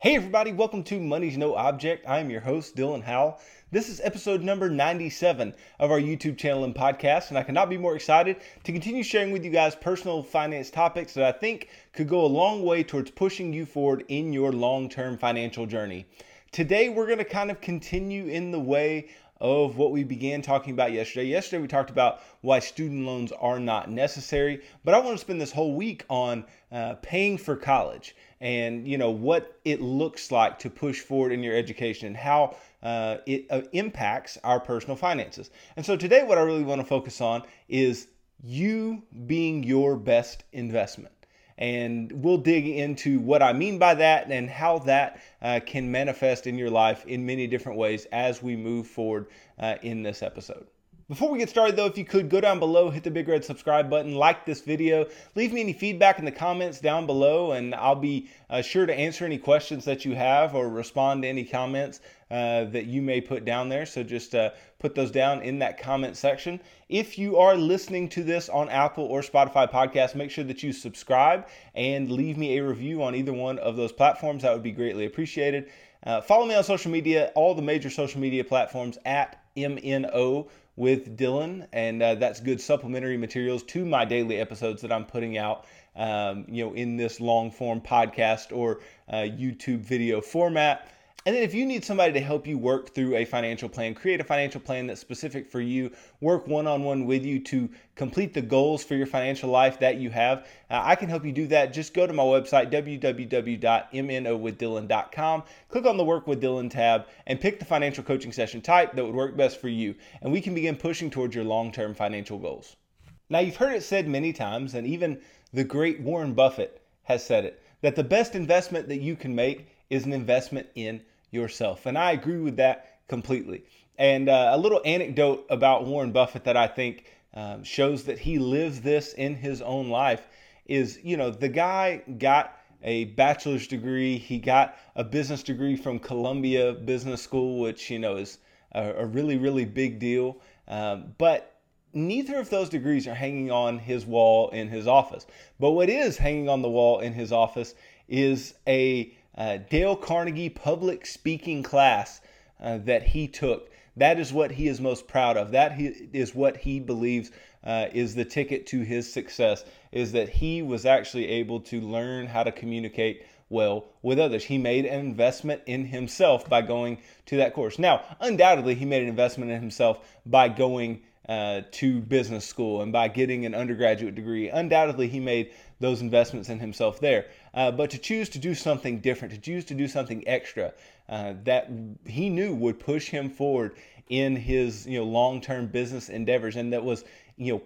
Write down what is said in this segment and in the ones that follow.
Hey, everybody, welcome to Money's No Object. I am your host, Dylan Howell. This is episode number 97 of our YouTube channel and podcast, and I cannot be more excited to continue sharing with you guys personal finance topics that I think could go a long way towards pushing you forward in your long term financial journey. Today, we're going to kind of continue in the way of what we began talking about yesterday. Yesterday, we talked about why student loans are not necessary, but I want to spend this whole week on uh, paying for college and you know what it looks like to push forward in your education and how uh, it uh, impacts our personal finances. And so today, what I really want to focus on is you being your best investment and we'll dig into what I mean by that and how that uh, can manifest in your life in many different ways as we move forward uh, in this episode. Before we get started though, if you could go down below, hit the big red subscribe button, like this video, leave me any feedback in the comments down below, and I'll be uh, sure to answer any questions that you have or respond to any comments uh, that you may put down there. So just uh, put those down in that comment section. If you are listening to this on Apple or Spotify podcast, make sure that you subscribe and leave me a review on either one of those platforms. That would be greatly appreciated. Uh, follow me on social media, all the major social media platforms at MNO with Dylan, and uh, that's good supplementary materials to my daily episodes that I'm putting out. Um, you know, in this long form podcast or uh, YouTube video format. And then if you need somebody to help you work through a financial plan, create a financial plan that's specific for you, work one on one with you to complete the goals for your financial life that you have, uh, I can help you do that. Just go to my website, www.mnowithdylan.com, click on the Work with Dylan tab, and pick the financial coaching session type that would work best for you. And we can begin pushing towards your long term financial goals. Now, you've heard it said many times, and even the great Warren Buffett has said it, that the best investment that you can make is an investment in yourself. And I agree with that completely. And uh, a little anecdote about Warren Buffett that I think um, shows that he lives this in his own life is, you know, the guy got a bachelor's degree. He got a business degree from Columbia Business School, which, you know, is a, a really, really big deal. Um, but neither of those degrees are hanging on his wall in his office. But what is hanging on the wall in his office is a uh, Dale Carnegie public speaking class uh, that he took. That is what he is most proud of. That he, is what he believes uh, is the ticket to his success. Is that he was actually able to learn how to communicate well with others. He made an investment in himself by going to that course. Now, undoubtedly, he made an investment in himself by going uh, to business school and by getting an undergraduate degree. Undoubtedly, he made those investments in himself there. Uh, but to choose to do something different, to choose to do something extra uh, that he knew would push him forward in his you know long-term business endeavors, and that was you know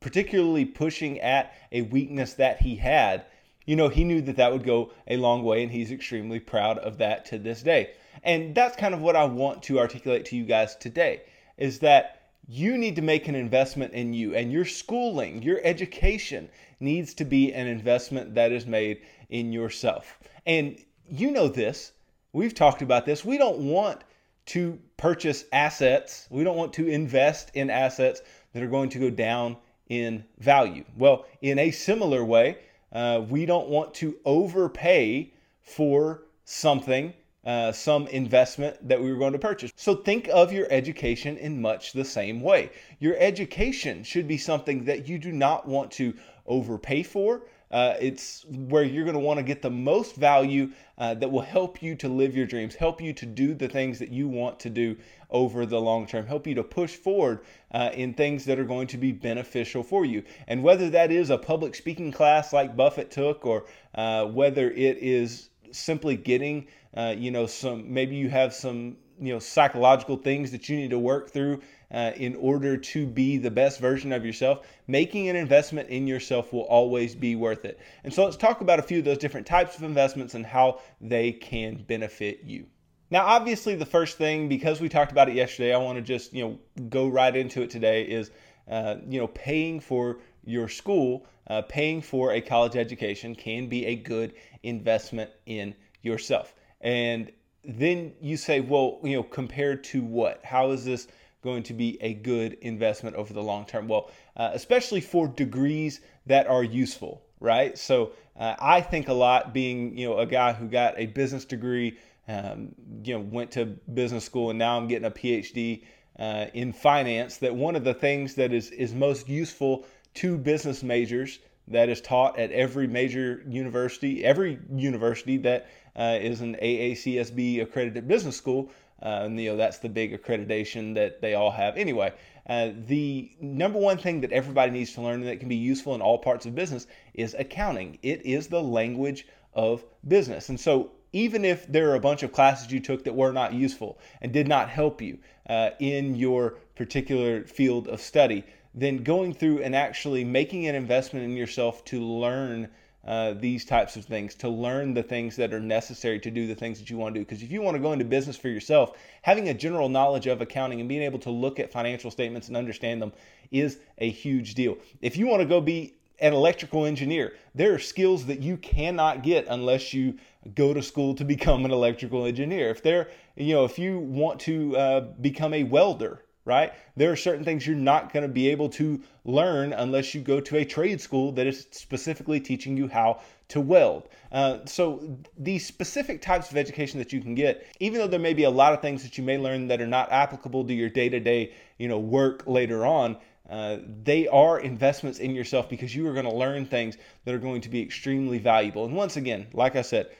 particularly pushing at a weakness that he had. You know, he knew that that would go a long way, and he's extremely proud of that to this day. And that's kind of what I want to articulate to you guys today is that you need to make an investment in you and your schooling, your education needs to be an investment that is made in yourself. And you know this. We've talked about this. We don't want to purchase assets. We don't want to invest in assets that are going to go down in value. Well, in a similar way, uh, we don't want to overpay for something uh, some investment that we were going to purchase. So think of your education in much the same way. Your education should be something that you do not want to overpay for. Uh, it's where you're going to want to get the most value uh, that will help you to live your dreams, help you to do the things that you want to do over the long term, help you to push forward uh, in things that are going to be beneficial for you. And whether that is a public speaking class like Buffett took, or uh, whether it is simply getting, uh, you know, some maybe you have some, you know, psychological things that you need to work through uh, in order to be the best version of yourself. Making an investment in yourself will always be worth it. And so let's talk about a few of those different types of investments and how they can benefit you. Now, obviously, the first thing, because we talked about it yesterday, I want to just you know go right into it today. Is uh, you know paying for your school, uh, paying for a college education can be a good investment in yourself. And then you say, well, you know, compared to what? How is this going to be a good investment over the long term? Well, uh, especially for degrees that are useful. right? So uh, I think a lot being, you know, a guy who got a business degree, um, you know, went to business school, and now I'm getting a PhD uh, in finance. That one of the things that is is most useful to business majors that is taught at every major university, every university that uh, is an AACSB accredited business school. Uh, and you know that's the big accreditation that they all have. Anyway, uh, the number one thing that everybody needs to learn that can be useful in all parts of business is accounting. It is the language of business, and so even if there are a bunch of classes you took that were not useful and did not help you uh, in your particular field of study, then going through and actually making an investment in yourself to learn uh, these types of things, to learn the things that are necessary to do the things that you want to do. Because if you want to go into business for yourself, having a general knowledge of accounting and being able to look at financial statements and understand them is a huge deal. If you want to go be an electrical engineer, there are skills that you cannot get unless you go to school to become an electrical engineer. If there, you know, if you want to uh, become a welder, right? There are certain things you're not going to be able to learn unless you go to a trade school that is specifically teaching you how to weld. Uh, so these specific types of education that you can get, even though there may be a lot of things that you may learn that are not applicable to your day-to-day, you know, work later on, uh, they are investments in yourself because you are going to learn things that are going to be extremely valuable. And once again, like I said,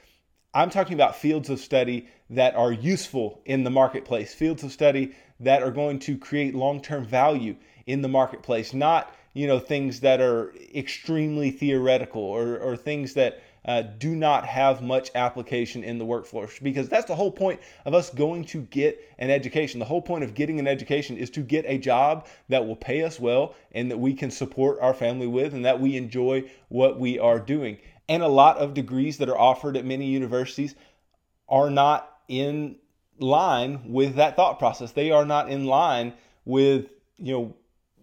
I'm talking about fields of study that are useful in the marketplace, fields of study that are going to create long-term value in the marketplace, not you know things that are extremely theoretical or, or things that uh, do not have much application in the workforce because that's the whole point of us going to get an education. The whole point of getting an education is to get a job that will pay us well and that we can support our family with and that we enjoy what we are doing and a lot of degrees that are offered at many universities are not in line with that thought process. They are not in line with, you know,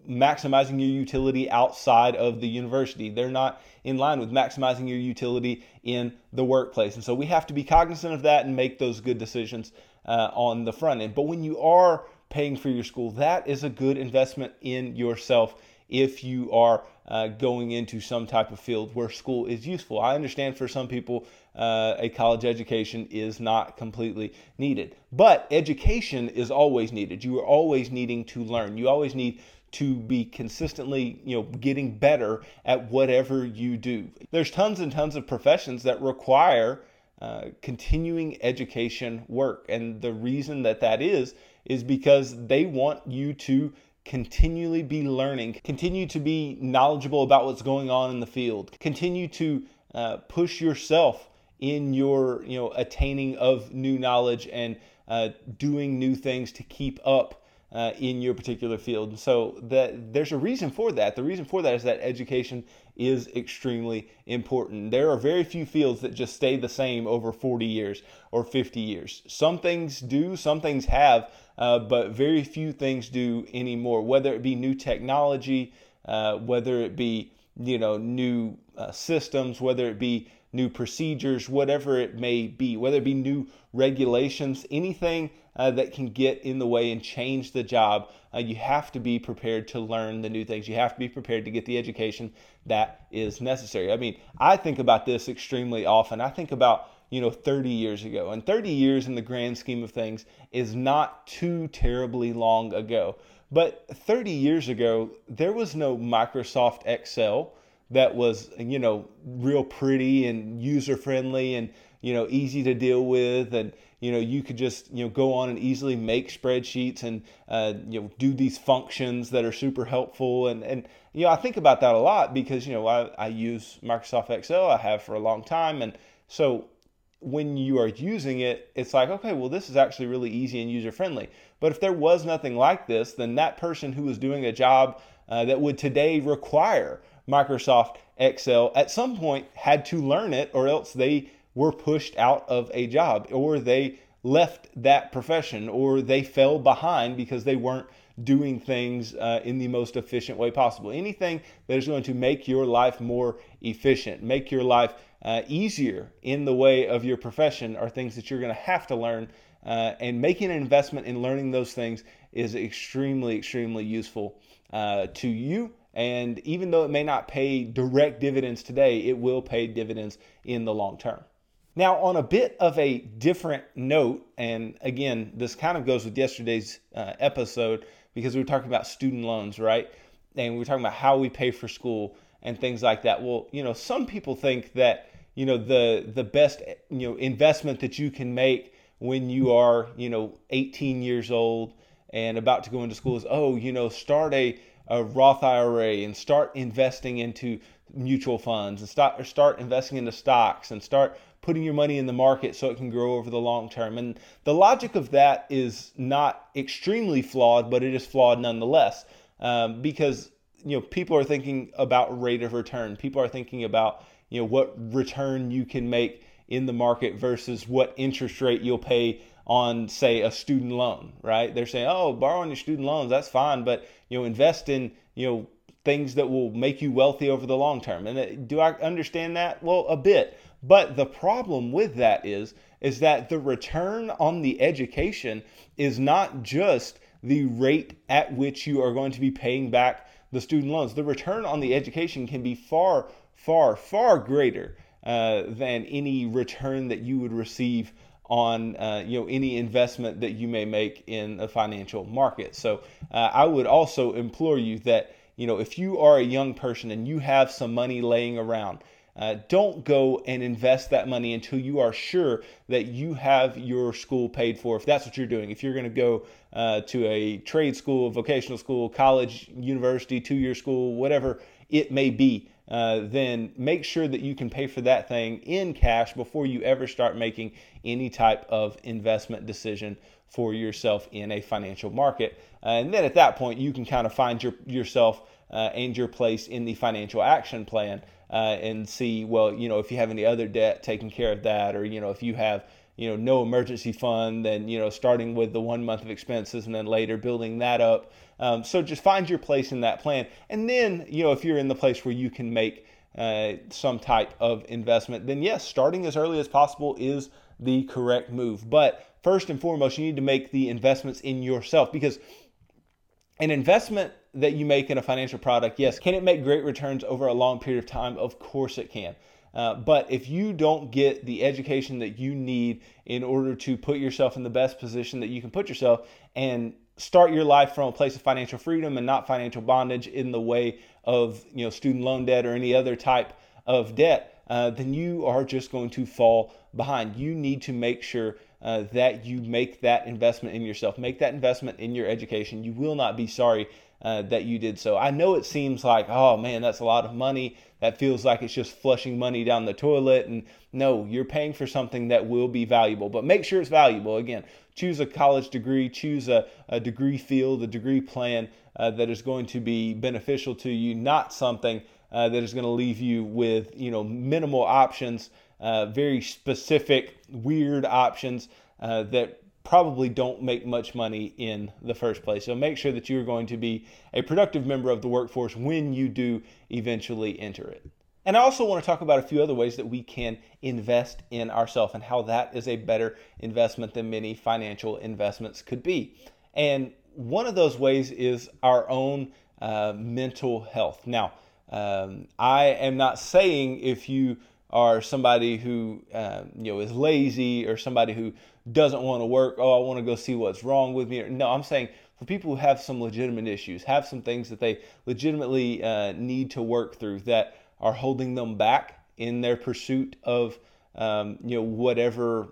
maximizing your utility outside of the university. They're not in line with maximizing your utility in the workplace. And so we have to be cognizant of that and make those good decisions uh, on the front end. But when you are paying for your school, that is a good investment in yourself if you are uh, going into some type of field where school is useful. I understand for some people uh, a college education is not completely needed, but education is always needed. You are always needing to learn. You always need to be consistently, you know, getting better at whatever you do. There's tons and tons of professions that require uh, continuing education work, and the reason that that is is because they want you to continually be learning, continue to be knowledgeable about what's going on in the field, continue to uh, push yourself in your you know attaining of new knowledge and uh, doing new things to keep up uh, in your particular field. So that there's a reason for that. The reason for that is that education is extremely important. There are very few fields that just stay the same over 40 years or 50 years. Some things do, some things have, uh, but very few things do anymore. Whether it be new technology, uh, whether it be you know new uh, systems, whether it be new procedures, whatever it may be, whether it be new regulations, anything uh, that can get in the way and change the job, uh, you have to be prepared to learn the new things. You have to be prepared to get the education that is necessary. I mean, I think about this extremely often. I think about you know 30 years ago and 30 years in the grand scheme of things is not too terribly long ago but 30 years ago there was no microsoft excel that was you know real pretty and user friendly and you know easy to deal with and you know you could just you know go on and easily make spreadsheets and uh, you know do these functions that are super helpful. And and you know I think about that a lot because you know I, I use Microsoft Excel. I have for a long time. And so when you are using it, it's like, okay, well, this is actually really easy and user friendly. But if there was nothing like this, then that person who was doing a job uh, that would today require Microsoft Excel at some point had to learn it, or else they were pushed out of a job, or they left that profession, or they fell behind because they weren't doing things uh, in the most efficient way possible. Anything that is going to make your life more efficient, make your life uh, easier in the way of your profession, are things that you're going to have to learn. Uh, and making an investment in learning those things is extremely, extremely useful uh, to you And even though it may not pay direct dividends today, it will pay dividends in the long term. Now, on a bit of a different note, and again, this kind of goes with yesterday's uh, episode because we were talking about student loans, right? And we were talking about how we pay for school and things like that. Well, you know, some people think that you know the the best you know investment that you can make when you are you know 18 years old and about to go into school is oh you know start a, a Roth IRA and start investing into mutual funds and start start investing into stocks and start putting your money in the market so it can grow over the long term. And the logic of that is not extremely flawed, but it is flawed nonetheless um, because you know people are thinking about rate of return. People are thinking about you know what return you can make in the market versus what interest rate you'll pay on say a student loan right they're saying oh borrowing your student loans that's fine but you know invest in you know things that will make you wealthy over the long term and uh, do i understand that well a bit but the problem with that is is that the return on the education is not just the rate at which you are going to be paying back the student loans the return on the education can be far far, far greater uh, than any return that you would receive on uh, you know any investment that you may make in a financial market. So uh, I would also implore you that you know if you are a young person and you have some money laying around. Uh, don't go and invest that money until you are sure that you have your school paid for. If that's what you're doing, if you're going to go uh, to a trade school, vocational school, college, university, two year school, whatever it may be, uh, then make sure that you can pay for that thing in cash before you ever start making any type of investment decision for yourself in a financial market. Uh, and then at that point, you can kind of find your, yourself uh, and your place in the financial action plan uh, and see, well, you know, if you have any other debt, taking care of that, or, you know, if you have you know no emergency fund then you know starting with the one month of expenses and then later building that up. Um, so just find your place in that plan. And then you know if you're in the place where you can make uh, some type of investment then yes starting as early as possible is the correct move. But first and foremost you need to make the investments in yourself because an investment that you make in a financial product yes can it make great returns over a long period of time of course it can uh, but if you don't get the education that you need in order to put yourself in the best position that you can put yourself and start your life from a place of financial freedom and not financial bondage in the way of you know student loan debt or any other type of debt, uh, then you are just going to fall behind. You need to make sure uh, that you make that investment in yourself, make that investment in your education. You will not be sorry uh, that you did so. I know it seems like, oh man, that's a lot of money. That feels like it's just flushing money down the toilet. And no, you're paying for something that will be valuable, but make sure it's valuable. Again, choose a college degree, choose a, a degree field, a degree plan uh, that is going to be beneficial to you, not something uh, that is going to leave you with, you know, minimal options, uh, very specific, weird options uh, that probably don't make much money in the first place. So make sure that you're going to be a productive member of the workforce when you do eventually enter it. And I also want to talk about a few other ways that we can invest in ourselves and how that is a better investment than many financial investments could be. And one of those ways is our own uh, mental health. Now, um, I am not saying if you are somebody who uh, you know is lazy or somebody who doesn't want to work. Oh, I want to go see what's wrong with me. No, I'm saying for people who have some legitimate issues, have some things that they legitimately uh, need to work through that are holding them back in their pursuit of um, you know whatever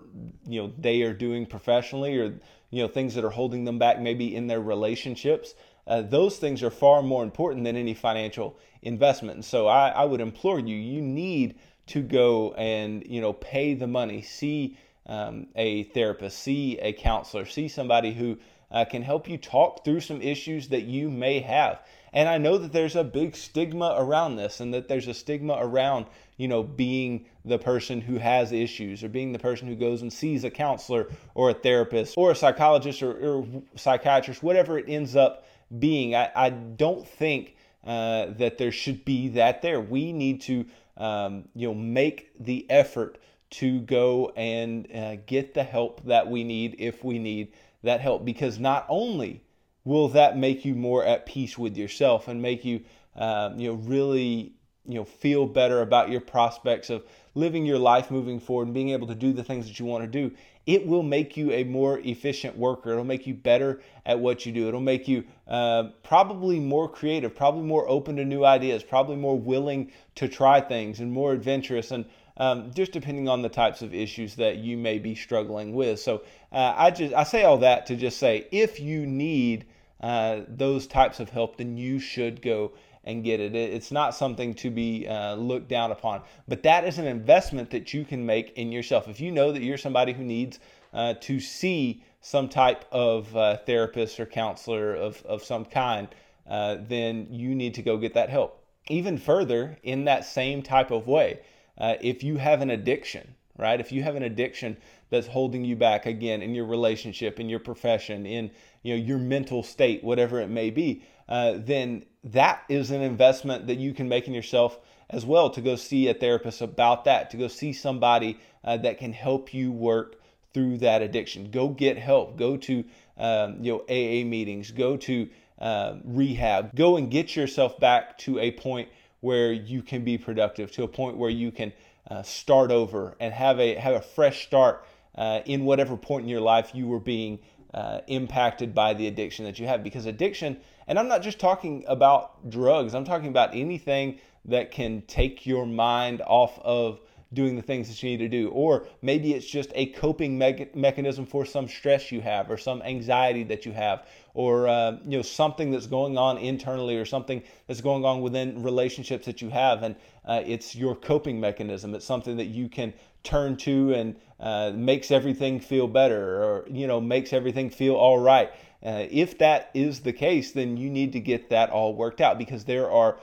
you know they are doing professionally or you know things that are holding them back maybe in their relationships. Uh, those things are far more important than any financial investment. And so I, I would implore you, you need to go and you know pay the money, see um, a therapist, see a counselor, see somebody who uh, can help you talk through some issues that you may have. And I know that there's a big stigma around this, and that there's a stigma around, you know, being the person who has issues or being the person who goes and sees a counselor or a therapist or a psychologist or, or psychiatrist, whatever it ends up being. I, I don't think uh, that there should be that there. We need to, um, you know, make the effort to go and uh, get the help that we need if we need that help. Because not only will that make you more at peace with yourself and make you um, you know, really, you know, feel better about your prospects of living your life moving forward and being able to do the things that you want to do, it will make you a more efficient worker. It'll make you better at what you do. It'll make you uh, probably more creative, probably more open to new ideas, probably more willing to try things and more adventurous and um, just depending on the types of issues that you may be struggling with. So uh, I just I say all that to just say if you need uh, those types of help, then you should go and get it. It's not something to be uh, looked down upon, but that is an investment that you can make in yourself. If you know that you're somebody who needs uh, to see some type of uh, therapist or counselor of, of some kind, uh, then you need to go get that help. Even further, in that same type of way, uh, if you have an addiction, right? If you have an addiction that's holding you back again in your relationship, in your profession, in you know your mental state, whatever it may be, uh, then that is an investment that you can make in yourself as well to go see a therapist about that, to go see somebody uh, that can help you work through that addiction. Go get help. Go to um, you know AA meetings. Go to uh, rehab. Go and get yourself back to a point where you can be productive, to a point where you can uh, start over and have a have a fresh start uh, in whatever point in your life you were being uh, impacted by the addiction that you have. Because addiction, and I'm not just talking about drugs, I'm talking about anything that can take your mind off of doing the things that you need to do. Or maybe it's just a coping me- mechanism for some stress you have or some anxiety that you have or uh, you know something that's going on internally or something that's going on within relationships that you have and uh, it's your coping mechanism it's something that you can turn to and uh, makes everything feel better or you know makes everything feel all right uh, if that is the case then you need to get that all worked out because there are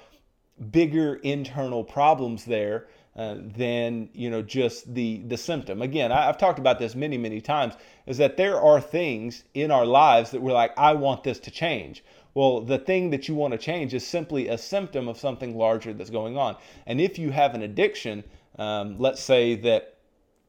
bigger internal problems there uh, than you know just the the symptom. Again, I, have talked about this many many times. Is that there are things in our lives that we're like, I want this to change. Well, the thing that you want to change is simply a symptom of something larger that's going on. And if you have an addiction, um, let's say that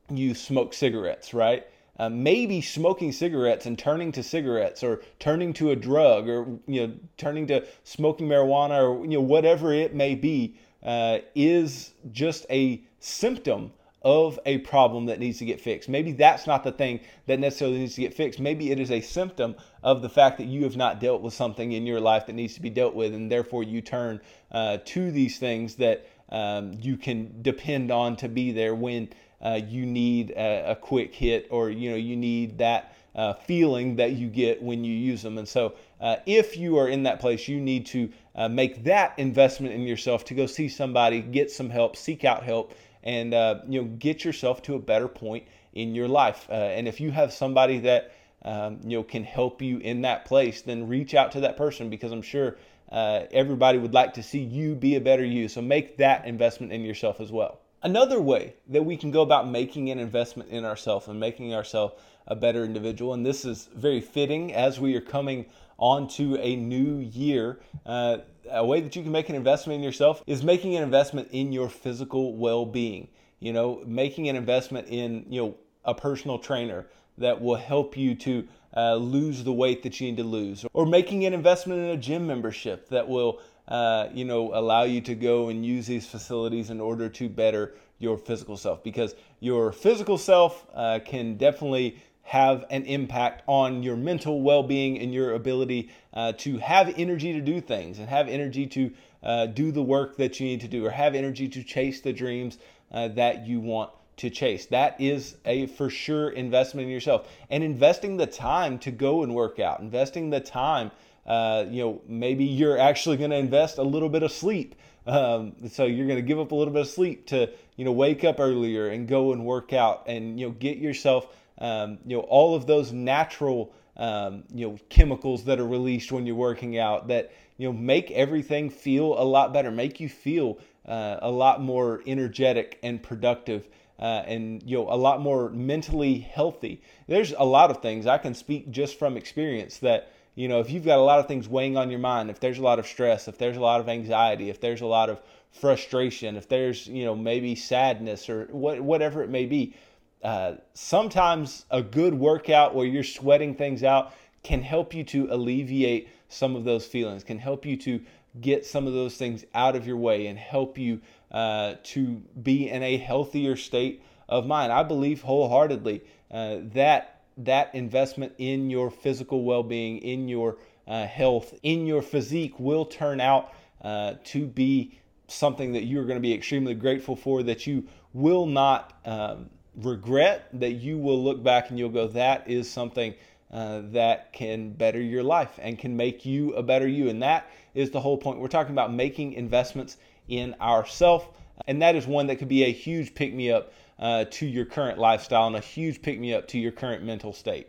you smoke cigarettes, right? Uh, maybe smoking cigarettes and turning to cigarettes or turning to a drug or you know turning to smoking marijuana or you know whatever it may be uh, is just a symptom of a problem that needs to get fixed. Maybe that's not the thing that necessarily needs to get fixed. Maybe it is a symptom of the fact that you have not dealt with something in your life that needs to be dealt with, and therefore you turn uh, to these things that um, you can depend on to be there when uh, you need a, a, quick hit or you know you need that uh, feeling that you get when you use them. And so, uh, if you are in that place, you need to uh, make that investment in yourself to go see somebody, get some help, seek out help, and uh, you know get yourself to a better point in your life. Uh, and if you have somebody that um, you know can help you in that place, then reach out to that person because I'm sure uh, everybody would like to see you be a better you. So make that investment in yourself as well. Another way that we can go about making an investment in ourselves and making ourselves a better individual, and this is very fitting as we are coming onto a new year. Uh, a way that you can make an investment in yourself is making an investment in your physical well-being. You know, making an investment in you know a personal trainer that will help you to uh, lose the weight that you need to lose, or making an investment in a gym membership that will uh, you know, allow you to go and use these facilities in order to better your physical self. Because your physical self uh, can definitely have an impact on your mental well-being and your ability uh, to have energy to do things and have energy to uh, do the work that you need to do or have energy to chase the dreams that you want to chase that is a for sure investment in yourself and investing the time to go and work out investing the time uh, you know, maybe you're actually going to invest a little bit of sleep. Um, so you're going to give up a little bit of sleep to, you know, wake up earlier and go and work out and, you know, get yourself, um, you know, all of those natural, um, you know, chemicals that are released when you're working out that, you know, make everything feel a lot better, make you feel uh, a lot more energetic and productive. Uh, and you know a lot more mentally healthy. There's a lot of things I can speak just from experience that you know, if you've got a lot of things weighing on your mind, if there's a lot of stress, if there's a lot of anxiety, if there's a lot of frustration, if there's, you know, maybe sadness or what, whatever it may be, uh, sometimes a good workout where you're sweating things out can help you to alleviate some of those feelings, can help you to get some of those things out of your way and help you uh, to be in a healthier state of mind. I believe wholeheartedly uh, that that investment in your physical well-being, in your uh, health, in your physique will turn out uh, to be something that you're going to be extremely grateful for. That you will not um, regret. That you will look back and you'll go, "That is something." Uh, that can better your life and can make you a better you. And that is the whole point. We're talking about making investments in ourself, and that is one that could be a huge pick me up uh, to your current lifestyle and a huge pick me up to your current mental state.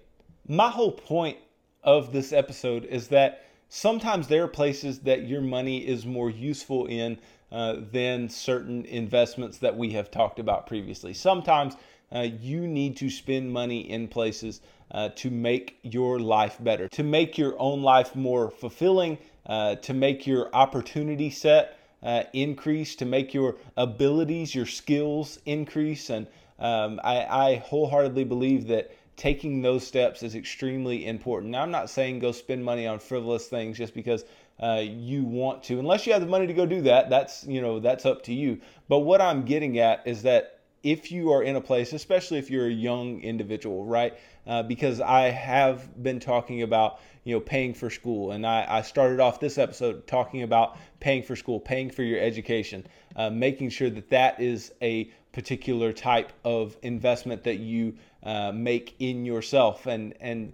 My whole point of this episode is that sometimes there are places that your money is more useful in uh, than certain investments that we have talked about previously. Sometimes uh, you need to spend money in places uh, to make your life better, to make your own life more fulfilling, uh, to make your opportunity set uh, increase, to make your abilities, your skills increase. And um, I, I wholeheartedly believe that taking those steps is extremely important. Now, I'm not saying go spend money on frivolous things just because uh, you want to, unless you have the money to go do that. That's you know that's up to you. But what I'm getting at is that if you are in a place, especially if you're a young individual, right? Uh, because I have been talking about you know paying for school, and I, I, started off this episode talking about paying for school, paying for your education, uh, making sure that that is a particular type of investment that you uh, make in yourself, and and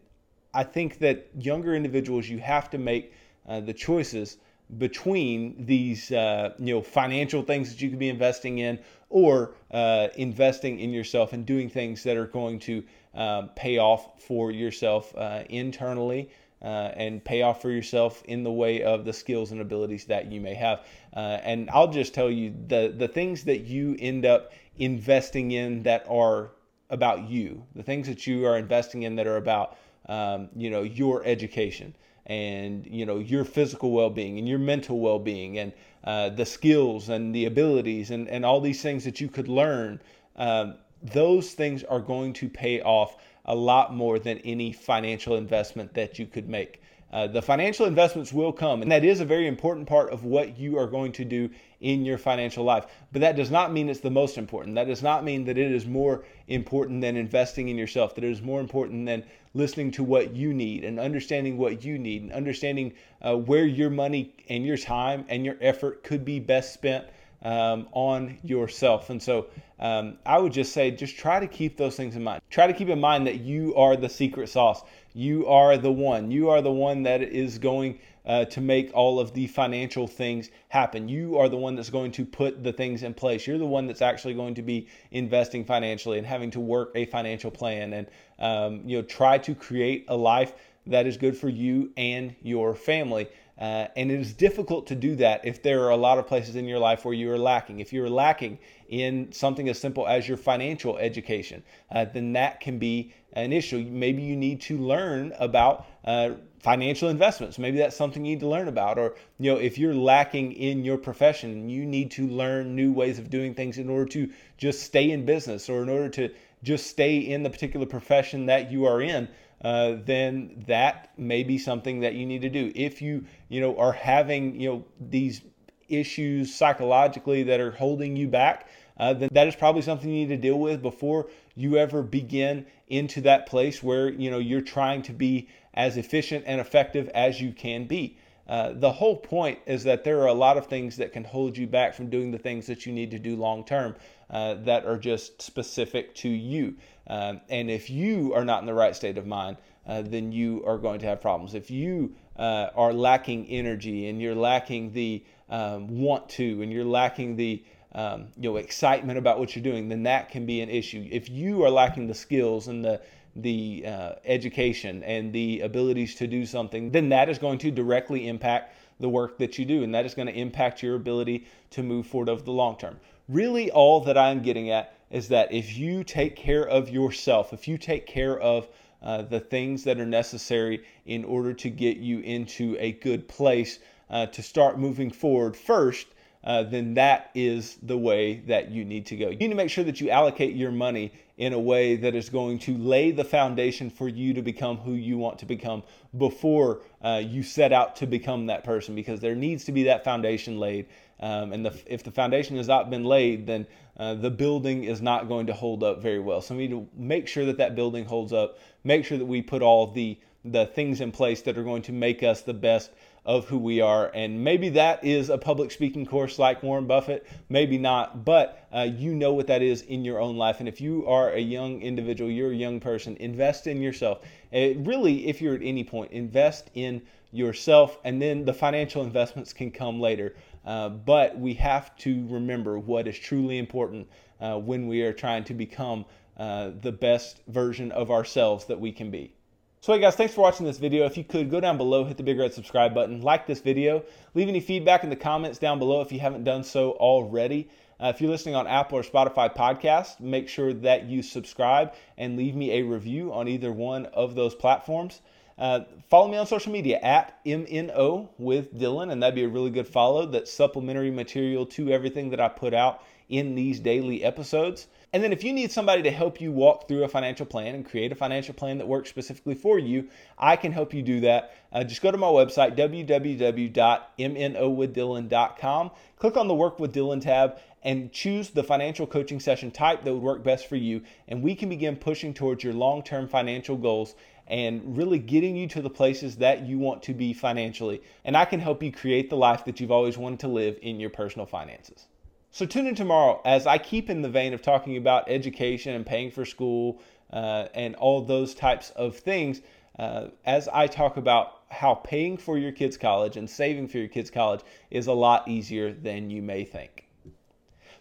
I think that younger individuals you have to make uh, the choices between these uh, you know financial things that you could be investing in or uh, investing in yourself and doing things that are going to um, pay off for yourself uh, internally uh, and pay off for yourself in the way of the skills and abilities that you may have. Uh, and I'll just tell you the the things that you end up investing in that are about you, the things that you are investing in that are about um, you know your education and you know your physical well-being and your mental well-being and uh, the skills and the abilities and, and all these things that you could learn um, those things are going to pay off a lot more than any financial investment that you could make uh, the financial investments will come, and that is a very important part of what you are going to do in your financial life. But that does not mean it's the most important. That does not mean that it is more important than investing in yourself, that it is more important than listening to what you need and understanding what you need and understanding uh, where your money and your time and your effort could be best spent um, on yourself. And so um, I would just say, just try to keep those things in mind. Try to keep in mind that you are the secret sauce. You are the one. You are the one that is going uh, to make all of the financial things happen. You are the one that's going to put the things in place. You're the one that's actually going to be investing financially and having to work a financial plan and um, you know try to create a life that is good for you and your family. Uh, and it is difficult to do that if there are a lot of places in your life where you are lacking. If you're lacking in something as simple as your financial education, uh, then that can be an issue. Maybe you need to learn about uh, financial investments. Maybe that's something you need to learn about. Or, you know, if you're lacking in your profession, you need to learn new ways of doing things in order to just stay in business or in order to just stay in the particular profession that you are in. Uh, then that may be something that you need to do. If you, you know, are having, you know, these issues psychologically that are holding you back, uh, then that is probably something you need to deal with before you ever begin into that place where you know you're trying to be as efficient and effective as you can be. Uh, the whole point is that there are a lot of things that can hold you back from doing the things that you need to do long term uh, that are just specific to you. Um, and if you are not in the right state of mind, uh, then you are going to have problems. If you uh, are lacking energy and you're lacking the um, want to and you're lacking the um, you know excitement about what you're doing, then that can be an issue. If you are lacking the skills and the the uh, education and the abilities to do something, then that is going to directly impact the work that you do, and that is going to impact your ability to move forward over the long term. Really, all that I'm getting at is that if you take care of yourself, if you take care of uh, the things that are necessary in order to get you into a good place uh, to start moving forward first, uh, then that is the way that you need to go. You need to make sure that you allocate your money in a way that is going to lay the foundation for you to become who you want to become before uh, you set out to become that person because there needs to be that foundation laid. Um, and the, if the foundation has not been laid, then uh, the building is not going to hold up very well. So we need to make sure that that building holds up. Make sure that we put all the the things in place that are going to make us the best of who we are. And maybe that is a public speaking course like Warren Buffett, maybe not, but uh, you know what that is in your own life. And if you are a young individual, you're a young person, invest in yourself. It really, if you're at any point, invest in yourself, and then the financial investments can come later. Uh, but we have to remember what is truly important uh, when we are trying to become uh, the best version of ourselves that we can be. So hey guys, thanks for watching this video. If you could, go down below, hit the big red subscribe button, like this video, leave any feedback in the comments down below if you haven't done so already. Uh, if you're listening on Apple or Spotify podcast, make sure that you subscribe and leave me a review on either one of those platforms. Uh, follow me on social media at MNO with Dylan, and that'd be a really good follow. That's supplementary material to everything that I put out in these daily episodes. And then if you need somebody to help you walk through a financial plan and create a financial plan that works specifically for you, I can help you do that. Uh, just go to my website, www.mnowithdylan.com, click on the Work with Dylan tab, and choose the financial coaching session type that would work best for you. And we can begin pushing towards your long term financial goals and really getting you to the places that you want to be financially. And I can help you create the life that you've always wanted to live in your personal finances. So tune in tomorrow as I keep in the vein of talking about education and paying for school uh, and all those types of things. Uh, as I talk about how paying for your kids' college and saving for your kids' college is a lot easier than you may think.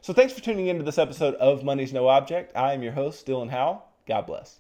So, thanks for tuning into this episode of Money's No Object. I am your host, Dylan Howell. God bless.